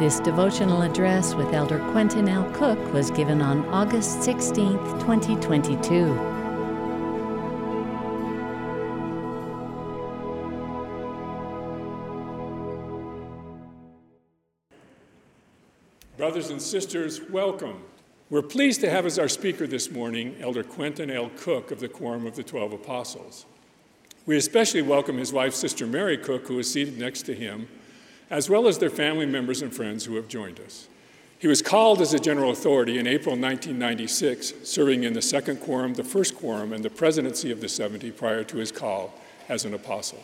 This devotional address with Elder Quentin L. Cook was given on August 16, 2022. Brothers and sisters, welcome. We're pleased to have as our speaker this morning Elder Quentin L. Cook of the Quorum of the Twelve Apostles. We especially welcome his wife, Sister Mary Cook, who is seated next to him, as well as their family members and friends who have joined us. He was called as a general authority in April 1996, serving in the second quorum, the first quorum, and the presidency of the 70 prior to his call as an apostle.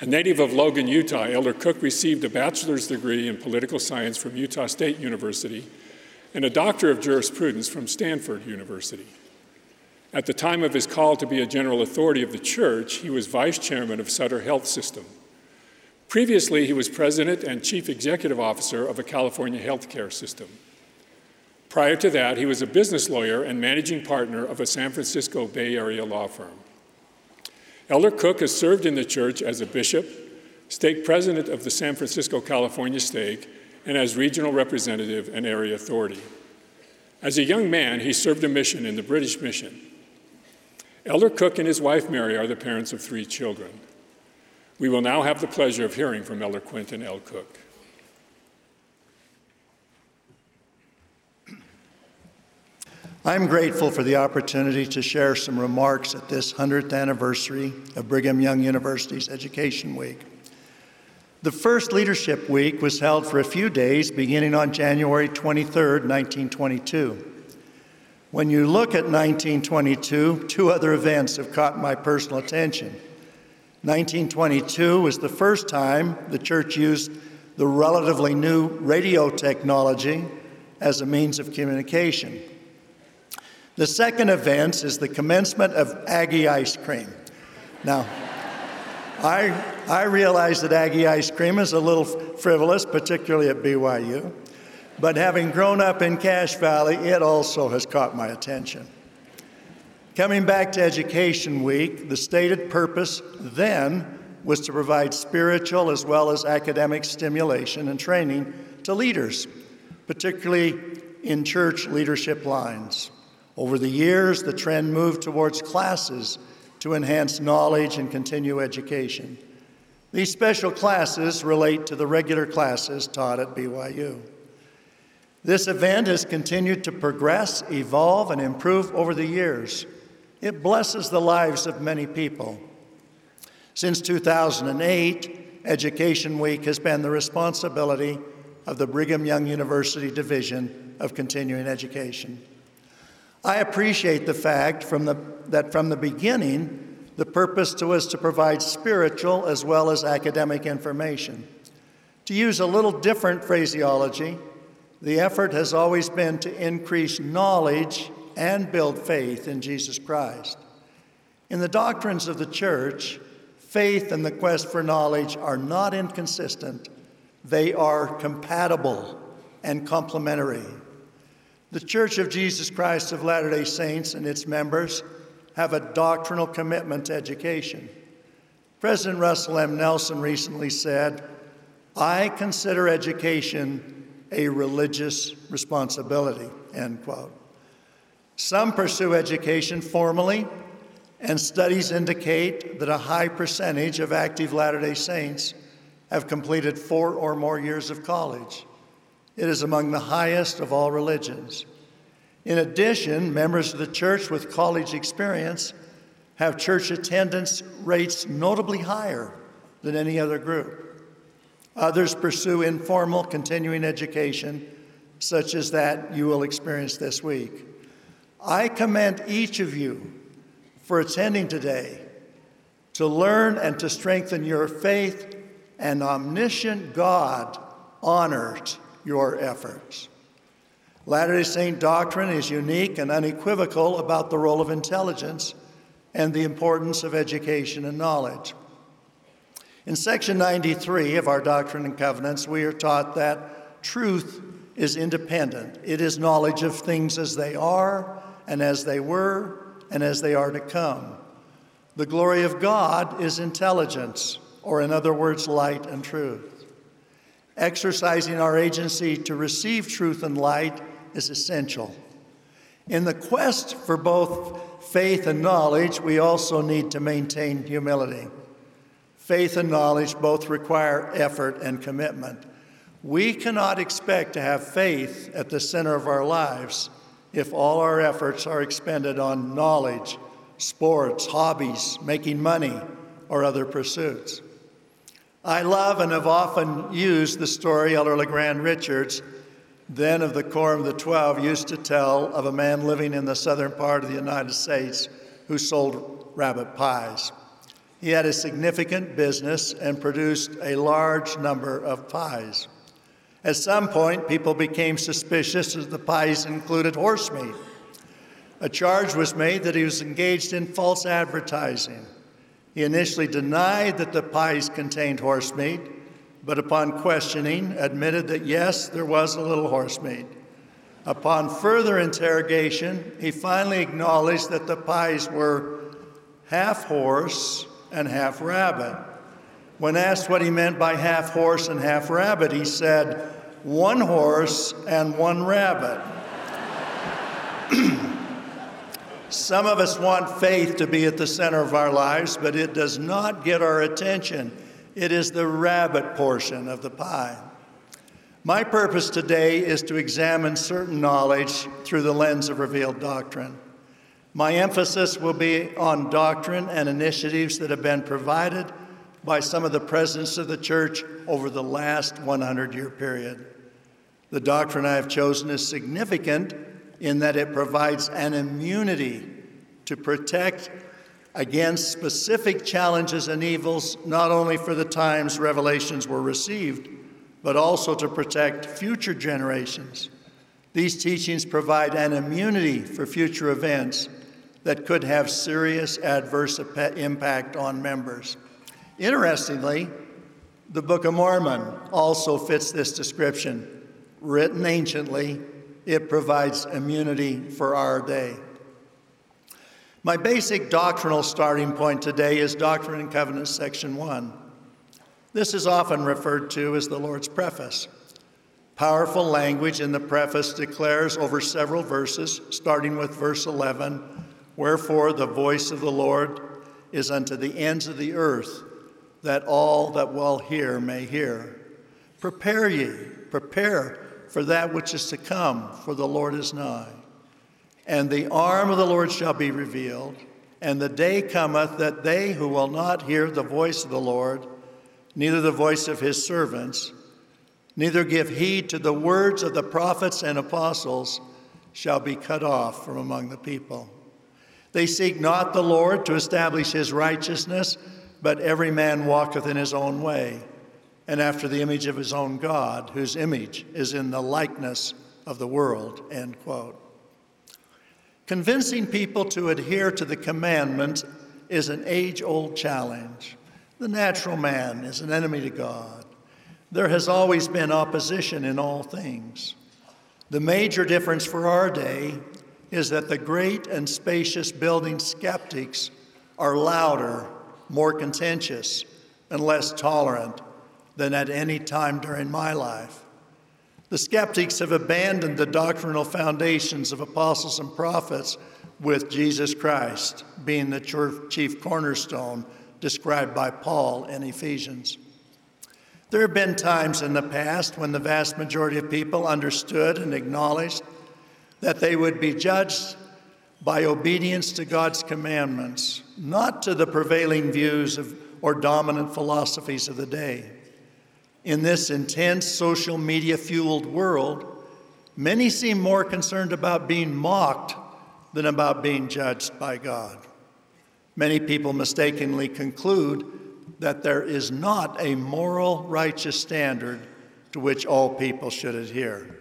A native of Logan, Utah, Elder Cook received a bachelor's degree in political science from Utah State University and a doctor of jurisprudence from Stanford University. At the time of his call to be a general authority of the church, he was vice chairman of Sutter Health System. Previously, he was president and chief executive officer of a California healthcare system. Prior to that, he was a business lawyer and managing partner of a San Francisco Bay Area law firm. Elder Cook has served in the church as a bishop, stake president of the San Francisco, California stake, and as regional representative and area authority. As a young man, he served a mission in the British Mission. Elder Cook and his wife Mary are the parents of three children. We will now have the pleasure of hearing from Elder Quentin L. Cook. I'm grateful for the opportunity to share some remarks at this 100th anniversary of Brigham Young University's Education Week. The first Leadership Week was held for a few days beginning on January 23, 1922. When you look at 1922, two other events have caught my personal attention. 1922 was the first time the church used the relatively new radio technology as a means of communication. The second event is the commencement of Aggie ice cream. Now, I, I realize that Aggie ice cream is a little frivolous, particularly at BYU, but having grown up in Cache Valley, it also has caught my attention. Coming back to Education Week, the stated purpose then was to provide spiritual as well as academic stimulation and training to leaders, particularly in church leadership lines. Over the years, the trend moved towards classes to enhance knowledge and continue education. These special classes relate to the regular classes taught at BYU. This event has continued to progress, evolve, and improve over the years. It blesses the lives of many people. Since 2008, Education Week has been the responsibility of the Brigham Young University Division of Continuing Education. I appreciate the fact from the, that from the beginning, the purpose was to provide spiritual as well as academic information. To use a little different phraseology, the effort has always been to increase knowledge and build faith in Jesus Christ. In the doctrines of the church, faith and the quest for knowledge are not inconsistent, they are compatible and complementary. The Church of Jesus Christ of Latter day Saints and its members have a doctrinal commitment to education. President Russell M. Nelson recently said, I consider education a religious responsibility, end quote. Some pursue education formally, and studies indicate that a high percentage of active Latter day Saints have completed four or more years of college. It is among the highest of all religions. In addition, members of the church with college experience have church attendance rates notably higher than any other group. Others pursue informal continuing education, such as that you will experience this week. I commend each of you for attending today to learn and to strengthen your faith, and omniscient God honors your efforts. Latter day Saint doctrine is unique and unequivocal about the role of intelligence and the importance of education and knowledge. In section 93 of our Doctrine and Covenants, we are taught that truth is independent. It is knowledge of things as they are, and as they were, and as they are to come. The glory of God is intelligence, or in other words, light and truth. Exercising our agency to receive truth and light is essential. In the quest for both faith and knowledge, we also need to maintain humility. Faith and knowledge both require effort and commitment. We cannot expect to have faith at the center of our lives if all our efforts are expended on knowledge, sports, hobbies, making money, or other pursuits. I love and have often used the story Elder LeGrand Richards, then of the Quorum of the Twelve, used to tell of a man living in the southern part of the United States who sold rabbit pies. He had a significant business and produced a large number of pies. At some point, people became suspicious as the pies included horse meat. A charge was made that he was engaged in false advertising. He initially denied that the pies contained horse meat, but upon questioning, admitted that yes, there was a little horse meat. Upon further interrogation, he finally acknowledged that the pies were half horse and half rabbit. When asked what he meant by half horse and half rabbit, he said, one horse and one rabbit. Some of us want faith to be at the center of our lives, but it does not get our attention. It is the rabbit portion of the pie. My purpose today is to examine certain knowledge through the lens of revealed doctrine. My emphasis will be on doctrine and initiatives that have been provided by some of the presidents of the church over the last 100 year period. The doctrine I have chosen is significant in that it provides an immunity to protect against specific challenges and evils, not only for the times revelations were received, but also to protect future generations. These teachings provide an immunity for future events that could have serious adverse impact on members. Interestingly, the Book of Mormon also fits this description. Written anciently, it provides immunity for our day. My basic doctrinal starting point today is Doctrine and Covenants, Section 1. This is often referred to as the Lord's preface. Powerful language in the preface declares over several verses, starting with verse 11 Wherefore the voice of the Lord is unto the ends of the earth, that all that will hear may hear. Prepare ye, prepare for that which is to come, for the Lord is nigh. And the arm of the Lord shall be revealed, and the day cometh that they who will not hear the voice of the Lord, neither the voice of his servants, neither give heed to the words of the prophets and apostles, shall be cut off from among the people. They seek not the Lord to establish his righteousness, but every man walketh in his own way and after the image of his own God, whose image is in the likeness of the world. End quote. Convincing people to adhere to the commandments is an age old challenge. The natural man is an enemy to God. There has always been opposition in all things. The major difference for our day is that the great and spacious building skeptics are louder, more contentious, and less tolerant than at any time during my life. The skeptics have abandoned the doctrinal foundations of apostles and prophets, with Jesus Christ being the chief cornerstone described by Paul in Ephesians. There have been times in the past when the vast majority of people understood and acknowledged that they would be judged by obedience to God's commandments, not to the prevailing views of, or dominant philosophies of the day. In this intense social media fueled world, many seem more concerned about being mocked than about being judged by God. Many people mistakenly conclude that there is not a moral, righteous standard to which all people should adhere.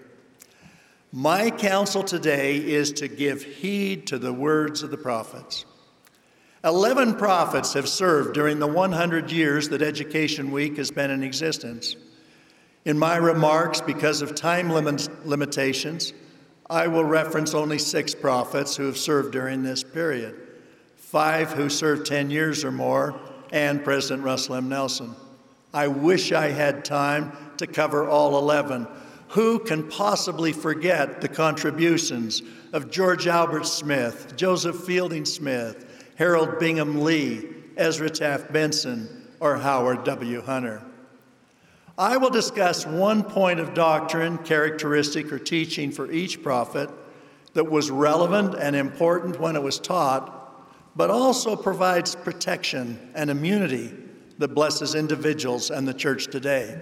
My counsel today is to give heed to the words of the prophets. Eleven prophets have served during the 100 years that Education Week has been in existence. In my remarks, because of time limit- limitations, I will reference only six prophets who have served during this period five who served 10 years or more, and President Russell M. Nelson. I wish I had time to cover all 11. Who can possibly forget the contributions of George Albert Smith, Joseph Fielding Smith, Harold Bingham Lee, Ezra Taft Benson, or Howard W. Hunter? I will discuss one point of doctrine, characteristic, or teaching for each prophet that was relevant and important when it was taught, but also provides protection and immunity that blesses individuals and the church today.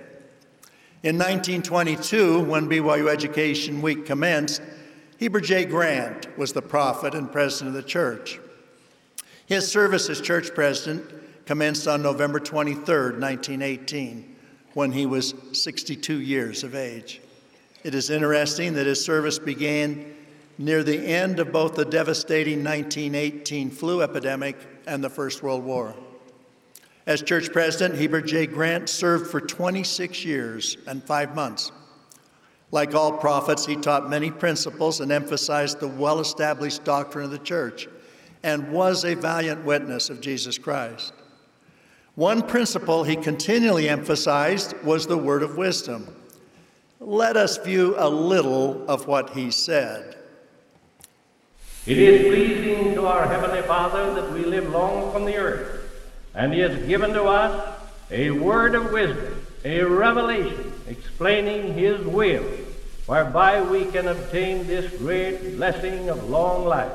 In 1922, when BYU Education Week commenced, Heber J. Grant was the prophet and president of the church. His service as church president commenced on November 23, 1918, when he was 62 years of age. It is interesting that his service began near the end of both the devastating 1918 flu epidemic and the First World War. As church president, Heber J. Grant served for 26 years and five months. Like all prophets, he taught many principles and emphasized the well established doctrine of the church and was a valiant witness of Jesus Christ. One principle he continually emphasized was the word of wisdom. Let us view a little of what he said. It is pleasing to our Heavenly Father that we live long upon the earth, and He has given to us a word of wisdom, a revelation explaining His will, whereby we can obtain this great blessing of long life.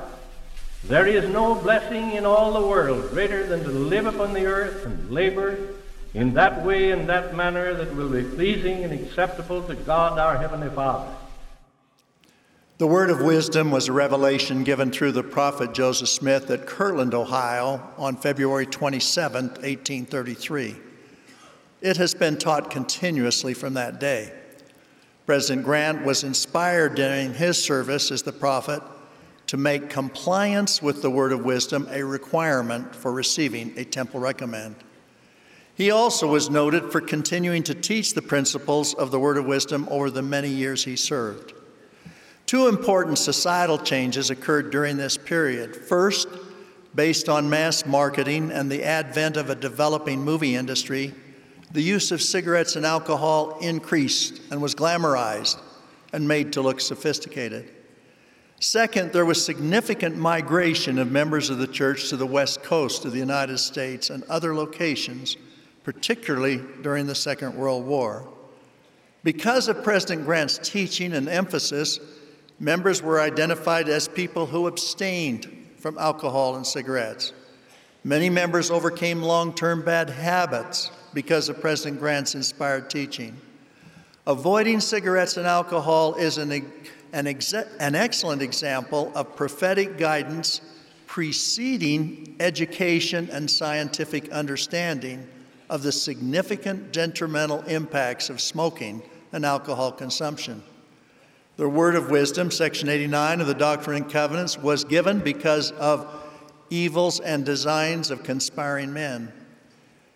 There is no blessing in all the world greater than to live upon the earth and labor in that way and that manner that will be pleasing and acceptable to God our Heavenly Father. The word of wisdom was a revelation given through the prophet Joseph Smith at Kirtland, Ohio on February 27, 1833. It has been taught continuously from that day. President Grant was inspired during his service as the prophet to make compliance with the word of wisdom a requirement for receiving a temple recommend. He also was noted for continuing to teach the principles of the word of wisdom over the many years he served. Two important societal changes occurred during this period. First, based on mass marketing and the advent of a developing movie industry, the use of cigarettes and alcohol increased and was glamorized and made to look sophisticated. Second, there was significant migration of members of the church to the west coast of the United States and other locations, particularly during the Second World War. Because of President Grant's teaching and emphasis, Members were identified as people who abstained from alcohol and cigarettes. Many members overcame long term bad habits because of President Grant's inspired teaching. Avoiding cigarettes and alcohol is an, an, exe- an excellent example of prophetic guidance preceding education and scientific understanding of the significant detrimental impacts of smoking and alcohol consumption. The word of wisdom, section 89 of the Doctrine and Covenants, was given because of evils and designs of conspiring men.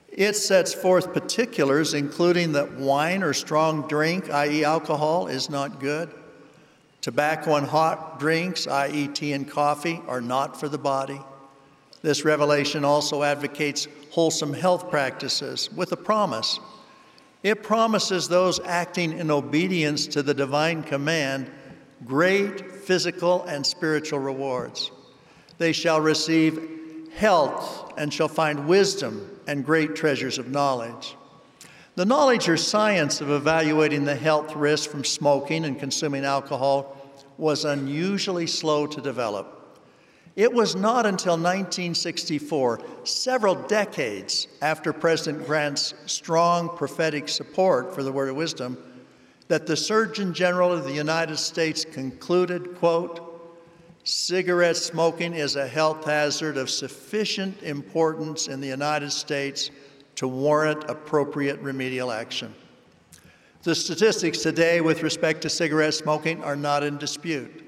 It sets forth particulars, including that wine or strong drink, i.e., alcohol, is not good. Tobacco and hot drinks, i.e., tea and coffee, are not for the body. This revelation also advocates wholesome health practices with a promise it promises those acting in obedience to the divine command great physical and spiritual rewards. They shall receive health and shall find wisdom and great treasures of knowledge. The knowledge or science of evaluating the health risks from smoking and consuming alcohol was unusually slow to develop. It was not until 1964, several decades after President Grant's strong prophetic support for the word of wisdom, that the Surgeon General of the United States concluded, quote, cigarette smoking is a health hazard of sufficient importance in the United States to warrant appropriate remedial action. The statistics today with respect to cigarette smoking are not in dispute.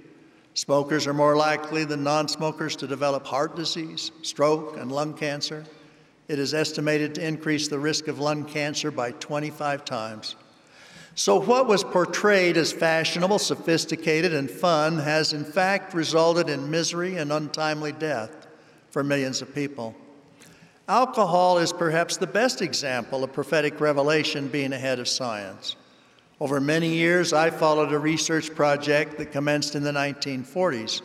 Smokers are more likely than non smokers to develop heart disease, stroke, and lung cancer. It is estimated to increase the risk of lung cancer by 25 times. So, what was portrayed as fashionable, sophisticated, and fun has in fact resulted in misery and untimely death for millions of people. Alcohol is perhaps the best example of prophetic revelation being ahead of science. Over many years, I followed a research project that commenced in the 1940s.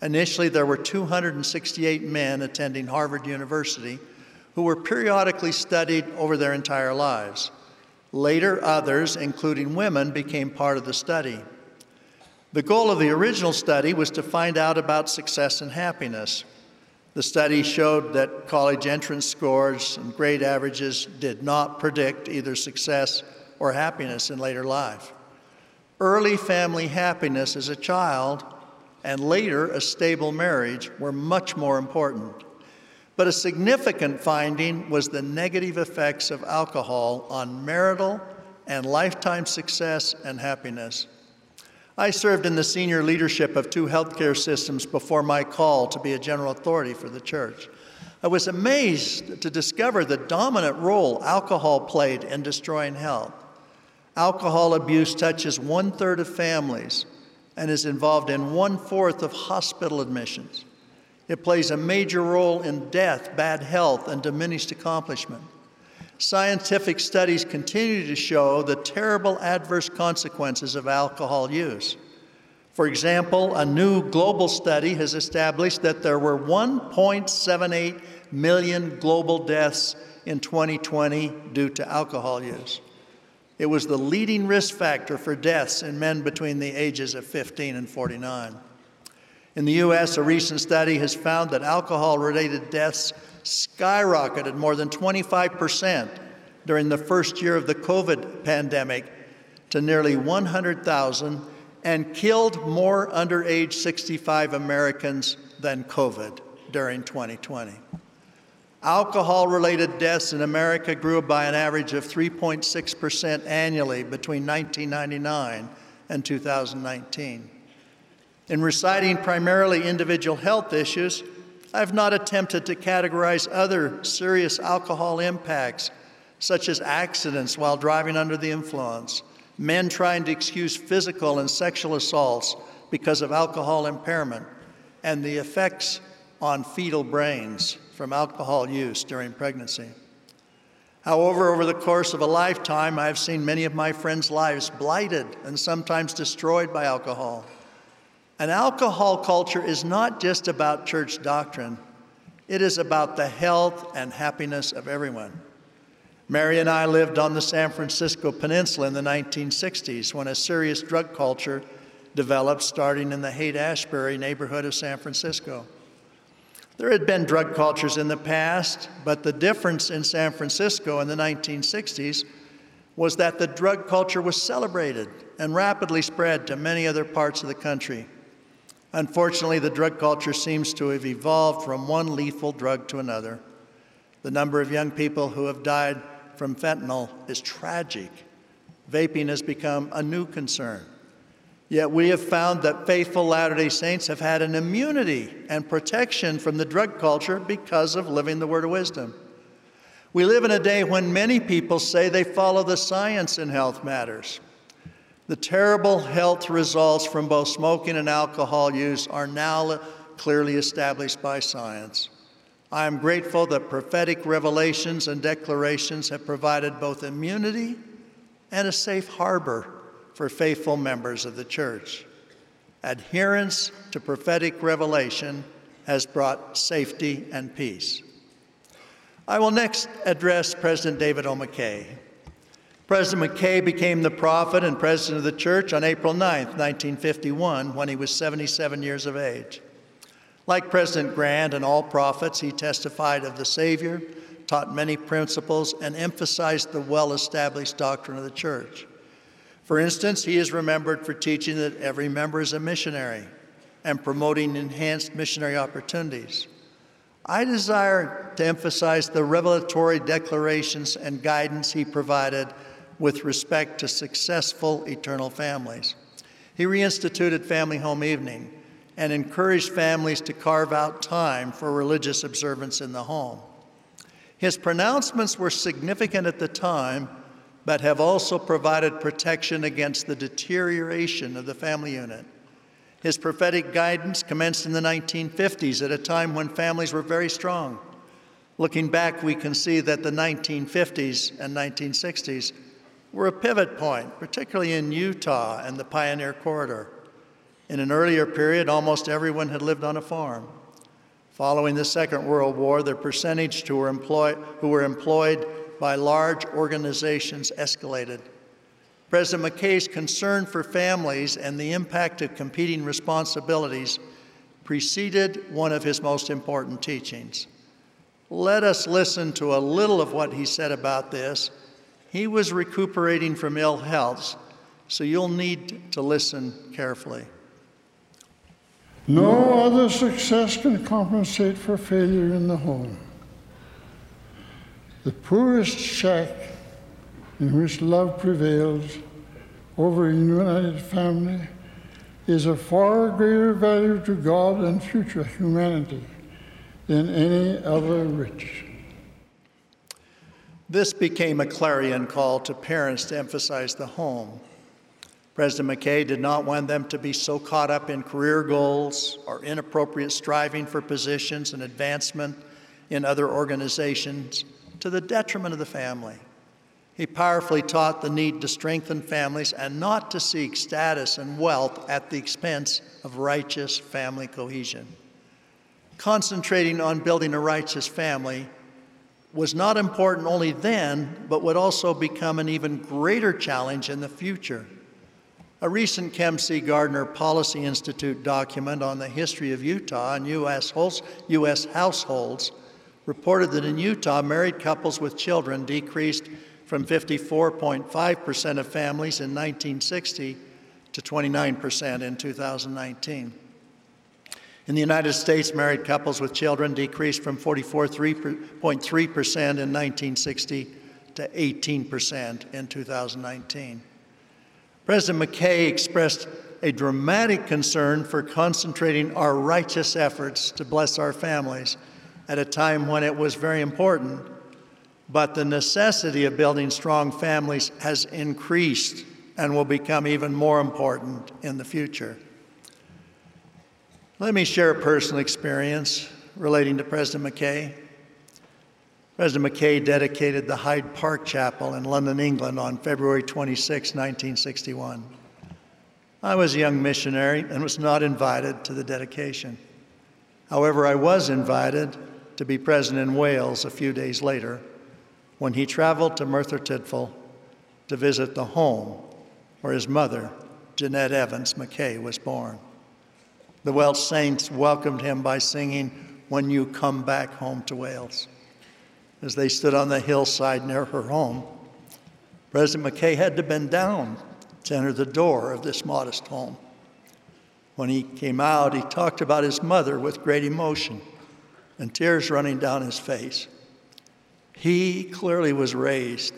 Initially, there were 268 men attending Harvard University who were periodically studied over their entire lives. Later, others, including women, became part of the study. The goal of the original study was to find out about success and happiness. The study showed that college entrance scores and grade averages did not predict either success or happiness in later life. Early family happiness as a child and later a stable marriage were much more important. But a significant finding was the negative effects of alcohol on marital and lifetime success and happiness. I served in the senior leadership of two healthcare systems before my call to be a general authority for the church. I was amazed to discover the dominant role alcohol played in destroying health. Alcohol abuse touches one third of families and is involved in one fourth of hospital admissions. It plays a major role in death, bad health, and diminished accomplishment. Scientific studies continue to show the terrible adverse consequences of alcohol use. For example, a new global study has established that there were 1.78 million global deaths in 2020 due to alcohol use. It was the leading risk factor for deaths in men between the ages of 15 and 49. In the U.S., a recent study has found that alcohol related deaths skyrocketed more than 25% during the first year of the COVID pandemic to nearly 100,000 and killed more under age 65 Americans than COVID during 2020. Alcohol related deaths in America grew by an average of 3.6% annually between 1999 and 2019. In reciting primarily individual health issues, I've not attempted to categorize other serious alcohol impacts, such as accidents while driving under the influence, men trying to excuse physical and sexual assaults because of alcohol impairment, and the effects on fetal brains from alcohol use during pregnancy. However, over the course of a lifetime, I have seen many of my friends' lives blighted and sometimes destroyed by alcohol. An alcohol culture is not just about church doctrine, it is about the health and happiness of everyone. Mary and I lived on the San Francisco Peninsula in the 1960s when a serious drug culture developed starting in the Haight Ashbury neighborhood of San Francisco. There had been drug cultures in the past, but the difference in San Francisco in the 1960s was that the drug culture was celebrated and rapidly spread to many other parts of the country. Unfortunately, the drug culture seems to have evolved from one lethal drug to another. The number of young people who have died from fentanyl is tragic. Vaping has become a new concern. Yet we have found that faithful Latter day Saints have had an immunity and protection from the drug culture because of living the Word of Wisdom. We live in a day when many people say they follow the science in health matters. The terrible health results from both smoking and alcohol use are now clearly established by science. I am grateful that prophetic revelations and declarations have provided both immunity and a safe harbor for faithful members of the church. Adherence to prophetic revelation has brought safety and peace. I will next address President David O. McKay. President McKay became the prophet and president of the church on April 9, 1951, when he was 77 years of age. Like President Grant and all prophets, he testified of the Savior, taught many principles, and emphasized the well established doctrine of the church. For instance, he is remembered for teaching that every member is a missionary and promoting enhanced missionary opportunities. I desire to emphasize the revelatory declarations and guidance he provided with respect to successful eternal families. He reinstituted family home evening and encouraged families to carve out time for religious observance in the home. His pronouncements were significant at the time, but have also provided protection against the deterioration of the family unit. His prophetic guidance commenced in the 1950s at a time when families were very strong. Looking back, we can see that the 1950s and 1960s were a pivot point, particularly in Utah and the Pioneer Corridor. In an earlier period, almost everyone had lived on a farm. Following the Second World War, the percentage who were, who were employed by large organizations escalated. President McKay's concern for families and the impact of competing responsibilities preceded one of his most important teachings. Let us listen to a little of what he said about this. He was recuperating from ill health, so you'll need to listen carefully. No other success can compensate for failure in the home. The poorest shack in which love prevails over a united family is of far greater value to God and future humanity than any other rich. This became a clarion call to parents to emphasize the home. President McKay did not want them to be so caught up in career goals or inappropriate striving for positions and advancement in other organizations to the detriment of the family. He powerfully taught the need to strengthen families and not to seek status and wealth at the expense of righteous family cohesion. Concentrating on building a righteous family was not important only then, but would also become an even greater challenge in the future. A recent Kem C. Gardner Policy Institute document on the history of Utah and U.S. US households reported that in Utah, married couples with children decreased from 54.5% of families in 1960 to 29% in 2019. In the United States, married couples with children decreased from 44.3% in 1960 to 18% in 2019. President McKay expressed a dramatic concern for concentrating our righteous efforts to bless our families at a time when it was very important. But the necessity of building strong families has increased and will become even more important in the future. Let me share a personal experience relating to President McKay. President McKay dedicated the Hyde Park Chapel in London, England on February 26, 1961. I was a young missionary and was not invited to the dedication. However, I was invited to be present in Wales a few days later when he traveled to Merthyr Tydfil to visit the home where his mother, Jeanette Evans McKay, was born. The Welsh saints welcomed him by singing, When You Come Back Home to Wales. As they stood on the hillside near her home, President McKay had to bend down to enter the door of this modest home. When he came out, he talked about his mother with great emotion and tears running down his face. He clearly was raised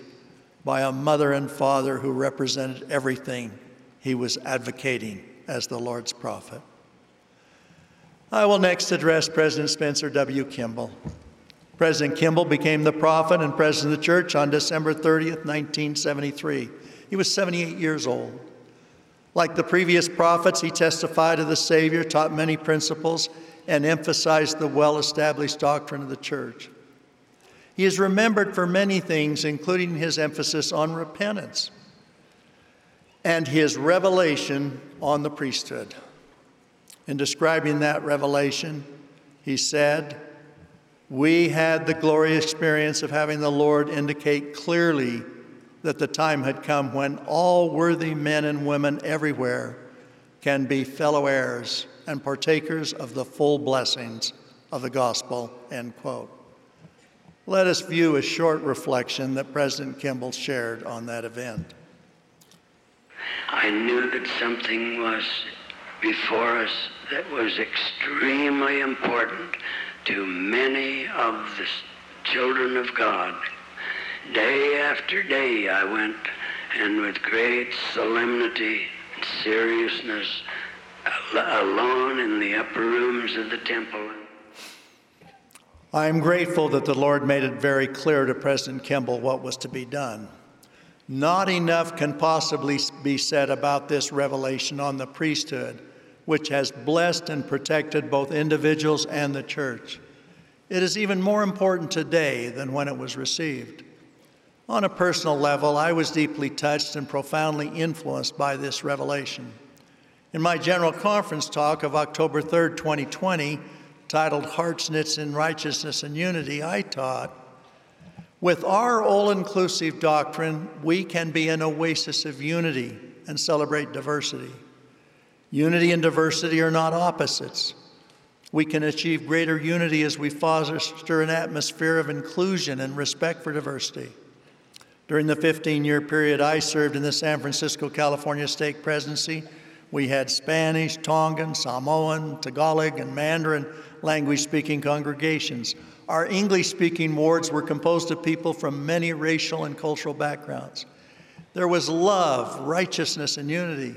by a mother and father who represented everything he was advocating as the Lord's prophet. I will next address President Spencer W. Kimball. President Kimball became the prophet and president of the church on December 30th, 1973. He was 78 years old. Like the previous prophets, he testified of the Savior, taught many principles, and emphasized the well established doctrine of the church. He is remembered for many things, including his emphasis on repentance and his revelation on the priesthood. In describing that revelation, he said, We had the glorious experience of having the Lord indicate clearly that the time had come when all worthy men and women everywhere can be fellow heirs and partakers of the full blessings of the gospel. End quote. Let us view a short reflection that President Kimball shared on that event. I knew that something was before us that was extremely important to many of the children of God. Day after day I went, and with great solemnity and seriousness, alone in the upper rooms of the temple. I am grateful that the Lord made it very clear to President Kimball what was to be done. Not enough can possibly be said about this revelation on the priesthood which has blessed and protected both individuals and the church. It is even more important today than when it was received. On a personal level, I was deeply touched and profoundly influenced by this revelation. In my General Conference talk of October 3, 2020, titled Hearts Knits in Righteousness and Unity, I taught with our all inclusive doctrine, we can be an oasis of unity and celebrate diversity. Unity and diversity are not opposites. We can achieve greater unity as we foster an atmosphere of inclusion and respect for diversity. During the 15 year period I served in the San Francisco, California Stake Presidency, we had Spanish, Tongan, Samoan, Tagalog, and Mandarin language speaking congregations. Our English speaking wards were composed of people from many racial and cultural backgrounds. There was love, righteousness, and unity.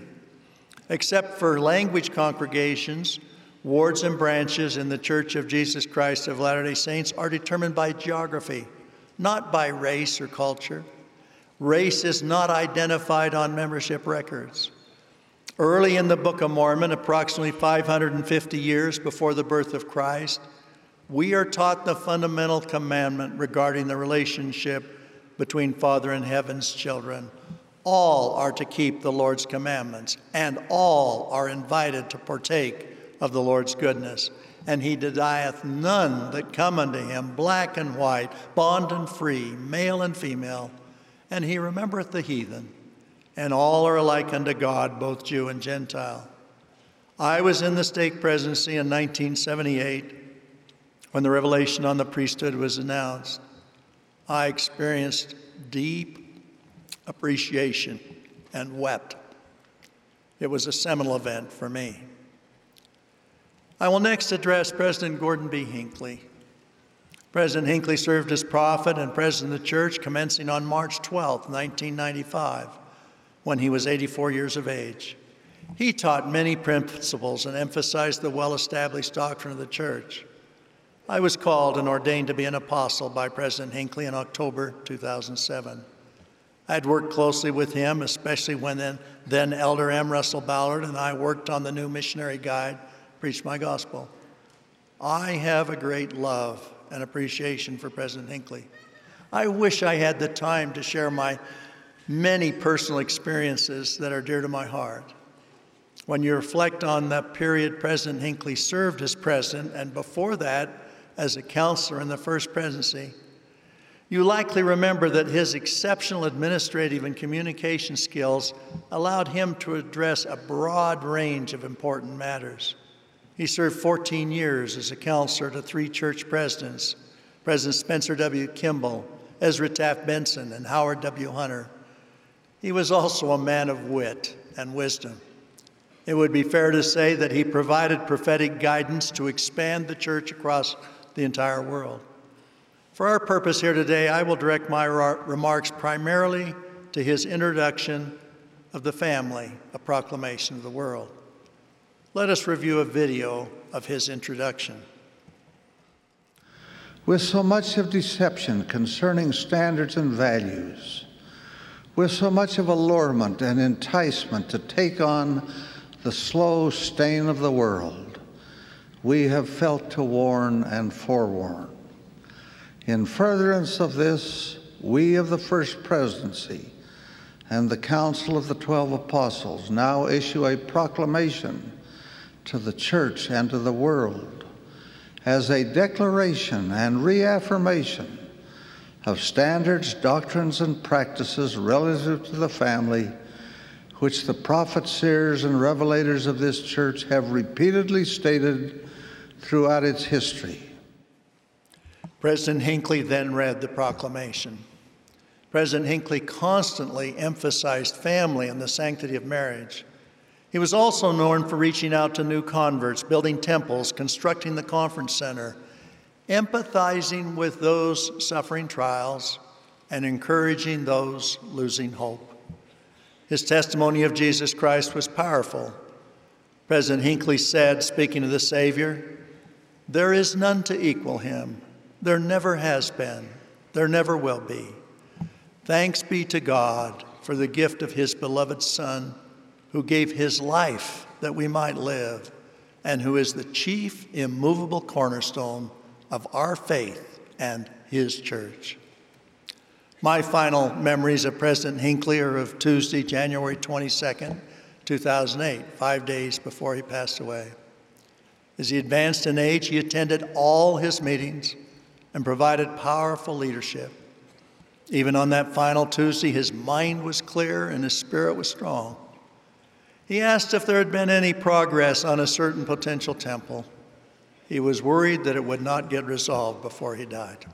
Except for language congregations, wards and branches in the Church of Jesus Christ of Latter day Saints are determined by geography, not by race or culture. Race is not identified on membership records. Early in the Book of Mormon, approximately 550 years before the birth of Christ, we are taught the fundamental commandment regarding the relationship between Father and Heaven's children. All are to keep the Lord's commandments, and all are invited to partake of the Lord's goodness. And he denieth none that come unto him, black and white, bond and free, male and female. And he remembereth the heathen and all are alike unto God, both Jew and Gentile. I was in the stake presidency in 1978 when the revelation on the priesthood was announced. I experienced deep appreciation and wept. It was a seminal event for me. I will next address President Gordon B. Hinckley. President Hinckley served as prophet and president of the church commencing on March 12, 1995 when he was 84 years of age. He taught many principles and emphasized the well established doctrine of the church. I was called and ordained to be an apostle by President Hinckley in October 2007. I had worked closely with him, especially when then, then Elder M. Russell Ballard and I worked on the new missionary guide, Preach My Gospel. I have a great love and appreciation for President Hinckley. I wish I had the time to share my many personal experiences that are dear to my heart. When you reflect on the period President Hinckley served as president, and before that, as a counselor in the first presidency, you likely remember that his exceptional administrative and communication skills allowed him to address a broad range of important matters. He served 14 years as a counselor to three church presidents President Spencer W. Kimball, Ezra Taft Benson, and Howard W. Hunter. He was also a man of wit and wisdom. It would be fair to say that he provided prophetic guidance to expand the church across the entire world. For our purpose here today, I will direct my remarks primarily to his introduction of the family, a proclamation of the world. Let us review a video of his introduction. With so much of deception concerning standards and values, with so much of allurement and enticement to take on the slow stain of the world, we have felt to warn and forewarn. In furtherance of this, we of the First Presidency and the Council of the Twelve Apostles now issue a proclamation to the Church and to the world as a declaration and reaffirmation of standards, doctrines, and practices relative to the family, which the prophets, seers, and revelators of this church have repeatedly stated throughout its history. President Hinckley then read the proclamation. President Hinckley constantly emphasized family and the sanctity of marriage. He was also known for reaching out to new converts, building temples, constructing the conference center, empathizing with those suffering trials and encouraging those losing hope. His testimony of Jesus Christ was powerful. President Hinckley said, speaking of the Savior, There is none to equal him. There never has been. There never will be. Thanks be to God for the gift of his beloved Son, who gave his life that we might live, and who is the chief immovable cornerstone of our faith and his church. My final memories of President Hinckley are of Tuesday, January 22nd, 2008, five days before he passed away. As he advanced in age, he attended all his meetings and provided powerful leadership. Even on that final Tuesday, his mind was clear and his spirit was strong. He asked if there had been any progress on a certain potential temple. He was worried that it would not get resolved before he died.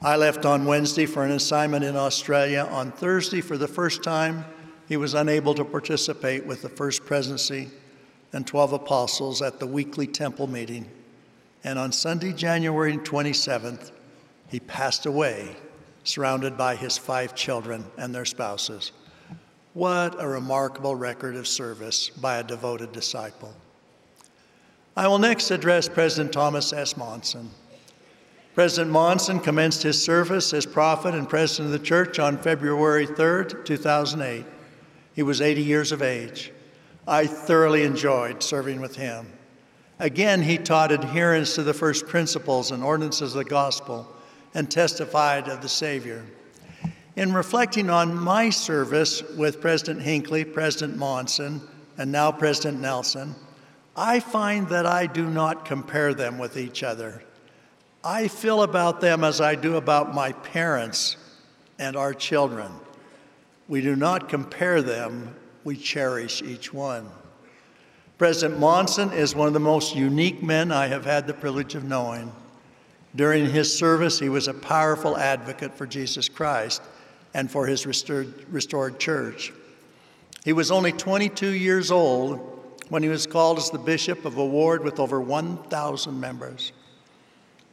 I left on Wednesday for an assignment in Australia. On Thursday, for the first time, he was unable to participate with the First Presidency and 12 apostles at the weekly temple meeting. And on Sunday, January 27th, he passed away, surrounded by his five children and their spouses. What a remarkable record of service by a devoted disciple. I will next address President Thomas S. Monson. President Monson commenced his service as prophet and president of the church on February 3, 2008. He was 80 years of age. I thoroughly enjoyed serving with him. Again, he taught adherence to the first principles and ordinances of the gospel and testified of the Savior. In reflecting on my service with President Hinckley, President Monson, and now President Nelson, I find that I do not compare them with each other. I feel about them as I do about my parents and our children. We do not compare them, we cherish each one. President Monson is one of the most unique men I have had the privilege of knowing. During his service, he was a powerful advocate for Jesus Christ and for his restored, restored church. He was only 22 years old when he was called as the bishop of a ward with over 1,000 members.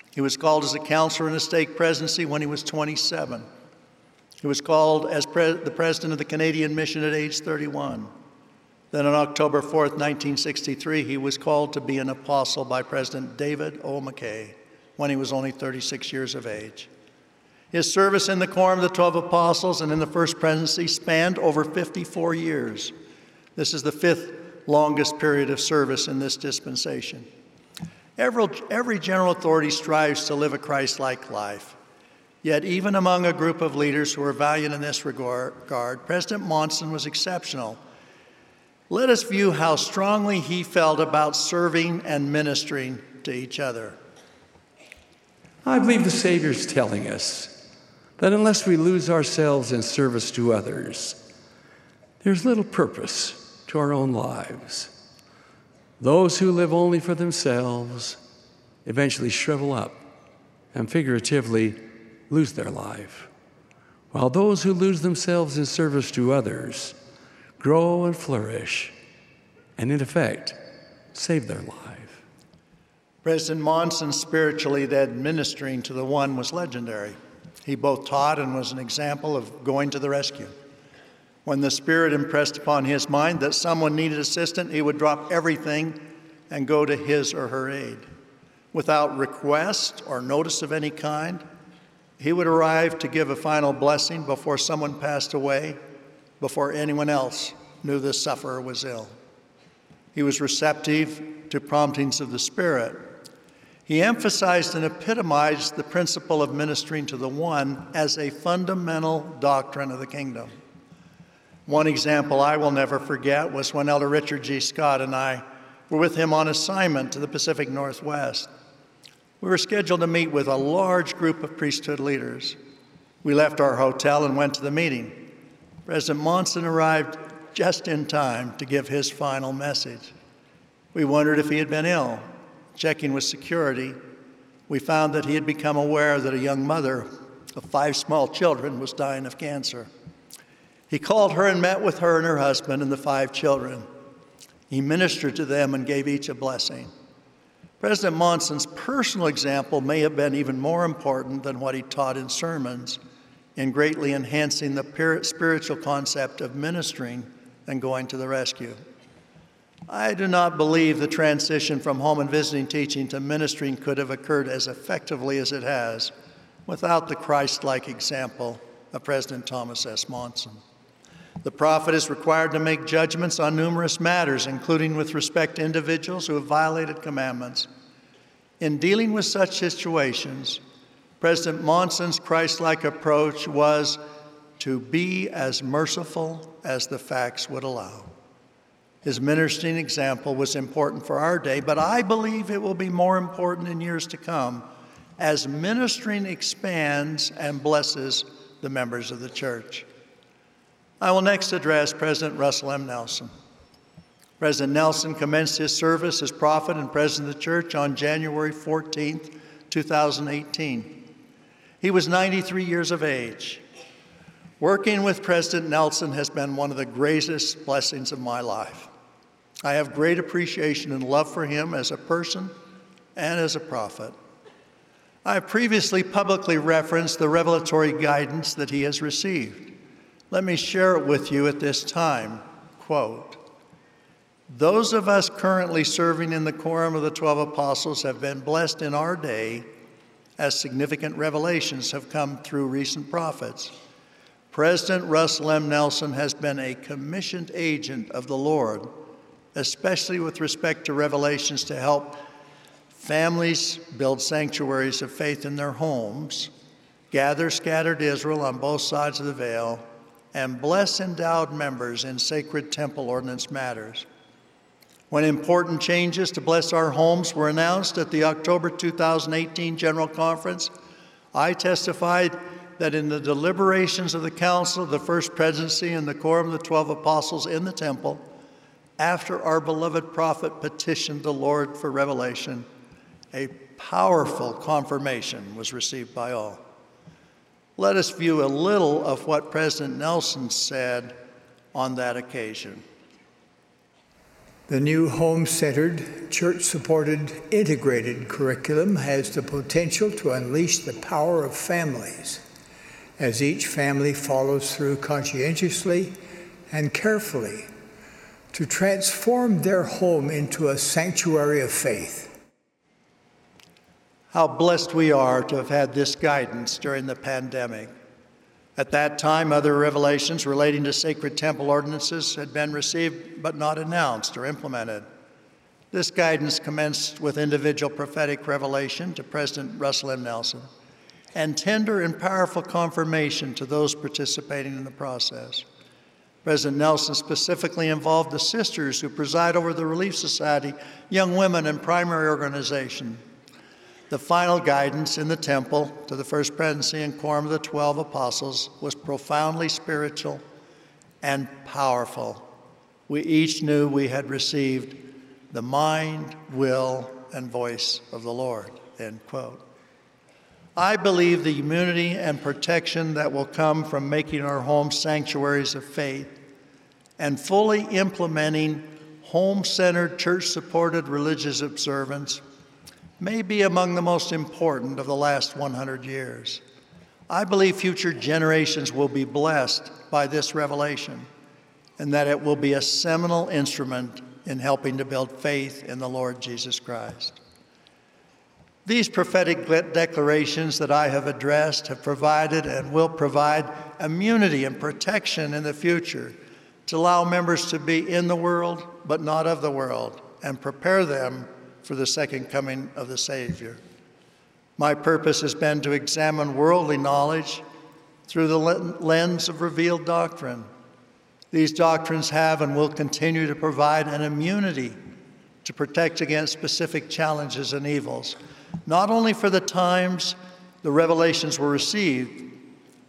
He was called as a counselor in a stake presidency when he was 27. He was called as pre- the president of the Canadian mission at age 31. Then on October 4th, 1963, he was called to be an apostle by President David O. McKay when he was only 36 years of age. His service in the Quorum of the Twelve Apostles and in the First Presidency spanned over 54 years. This is the fifth longest period of service in this dispensation. Every, every general authority strives to live a Christ like life. Yet, even among a group of leaders who are valiant in this regard, President Monson was exceptional. Let us view how strongly he felt about serving and ministering to each other. I believe the Savior's telling us that unless we lose ourselves in service to others, there's little purpose to our own lives. Those who live only for themselves eventually shrivel up and figuratively lose their life, while those who lose themselves in service to others grow and flourish and, in effect, save their life. President Monson spiritually led ministering to the one was legendary. He both taught and was an example of going to the rescue. When the Spirit impressed upon his mind that someone needed assistance, he would drop everything and go to his or her aid. Without request or notice of any kind, he would arrive to give a final blessing before someone passed away, before anyone else knew the sufferer was ill. He was receptive to promptings of the Spirit he emphasized and epitomized the principle of ministering to the one as a fundamental doctrine of the kingdom. One example I will never forget was when Elder Richard G. Scott and I were with him on assignment to the Pacific Northwest. We were scheduled to meet with a large group of priesthood leaders. We left our hotel and went to the meeting. President Monson arrived just in time to give his final message. We wondered if he had been ill checking with security, we found that he had become aware that a young mother of five small children was dying of cancer. He called her and met with her and her husband and the five children. He ministered to them and gave each a blessing. President Monson's personal example may have been even more important than what he taught in sermons in greatly enhancing the spiritual concept of ministering and going to the rescue. I do not believe the transition from home and visiting teaching to ministering could have occurred as effectively as it has without the Christ like example of President Thomas S. Monson. The prophet is required to make judgments on numerous matters, including with respect to individuals who have violated commandments. In dealing with such situations, President Monson's Christ like approach was to be as merciful as the facts would allow. His ministering example was important for our day, but I believe it will be more important in years to come as ministering expands and blesses the members of the church. I will next address President Russell M. Nelson. President Nelson commenced his service as prophet and president of the church on January 14, 2018. He was 93 years of age. Working with President Nelson has been one of the greatest blessings of my life. I have great appreciation and love for him as a person and as a prophet. I have previously publicly referenced the revelatory guidance that he has received. Let me share it with you at this time. Quote Those of us currently serving in the quorum of the 12 apostles have been blessed in our day as significant revelations have come through recent prophets. President Russell M. Nelson has been a commissioned agent of the Lord especially with respect to revelations to help families build sanctuaries of faith in their homes, gather scattered Israel on both sides of the veil, and bless endowed members in sacred temple ordinance matters. When important changes to bless our homes were announced at the October 2018 General Conference, I testified that in the deliberations of the Council of the First Presidency and the Quorum of the Twelve Apostles in the Temple, after our beloved prophet petitioned the Lord for revelation, a powerful confirmation was received by all. Let us view a little of what President Nelson said on that occasion. The new home centered, church supported, integrated curriculum has the potential to unleash the power of families as each family follows through conscientiously and carefully to transform their home into a sanctuary of faith. How blessed we are to have had this guidance during the pandemic. At that time, other revelations relating to sacred temple ordinances had been received but not announced or implemented. This guidance commenced with individual prophetic revelation to President Russell M. Nelson and tender and powerful confirmation to those participating in the process. President Nelson specifically involved the sisters who preside over the Relief Society, young women, and primary organization. The final guidance in the temple to the First Presidency and Quorum of the Twelve Apostles was profoundly spiritual and powerful. We each knew we had received the mind, will, and voice of the Lord. End quote. I believe the immunity and protection that will come from making our homes sanctuaries of faith and fully implementing home centered, church supported religious observance may be among the most important of the last 100 years. I believe future generations will be blessed by this revelation and that it will be a seminal instrument in helping to build faith in the Lord Jesus Christ. These prophetic declarations that I have addressed have provided and will provide immunity and protection in the future to allow members to be in the world but not of the world and prepare them for the second coming of the Savior. My purpose has been to examine worldly knowledge through the lens of revealed doctrine. These doctrines have and will continue to provide an immunity to protect against specific challenges and evils not only for the times the revelations were received,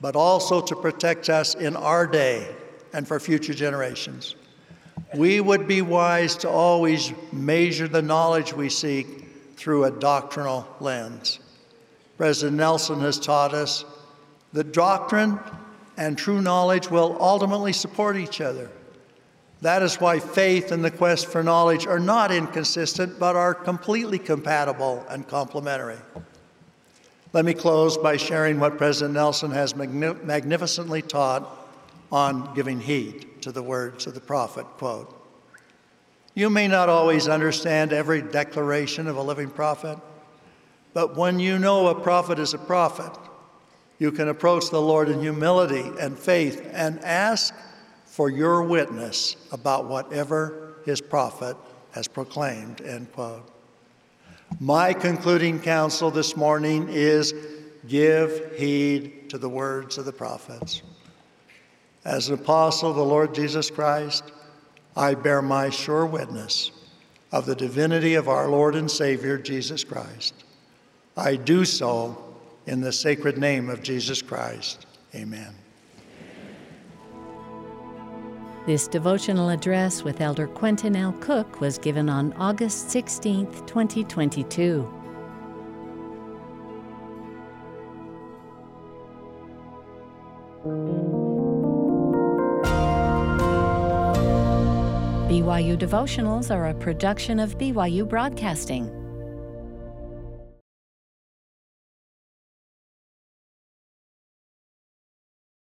but also to protect us in our day and for future generations. We would be wise to always measure the knowledge we seek through a doctrinal lens. President Nelson has taught us that doctrine and true knowledge will ultimately support each other. That is why faith and the quest for knowledge are not inconsistent, but are completely compatible and complementary. Let me close by sharing what President Nelson has magnificently taught on giving heed to the words of the prophet. Quote, you may not always understand every declaration of a living prophet, but when you know a prophet is a prophet, you can approach the Lord in humility and faith and ask for your witness about whatever his prophet has proclaimed, end quote. My concluding counsel this morning is give heed to the words of the prophets. As an apostle of the Lord Jesus Christ, I bear my sure witness of the divinity of our Lord and Savior, Jesus Christ. I do so in the sacred name of Jesus Christ. Amen. This devotional address with Elder Quentin L. Cook was given on August 16, 2022. BYU devotionals are a production of BYU Broadcasting.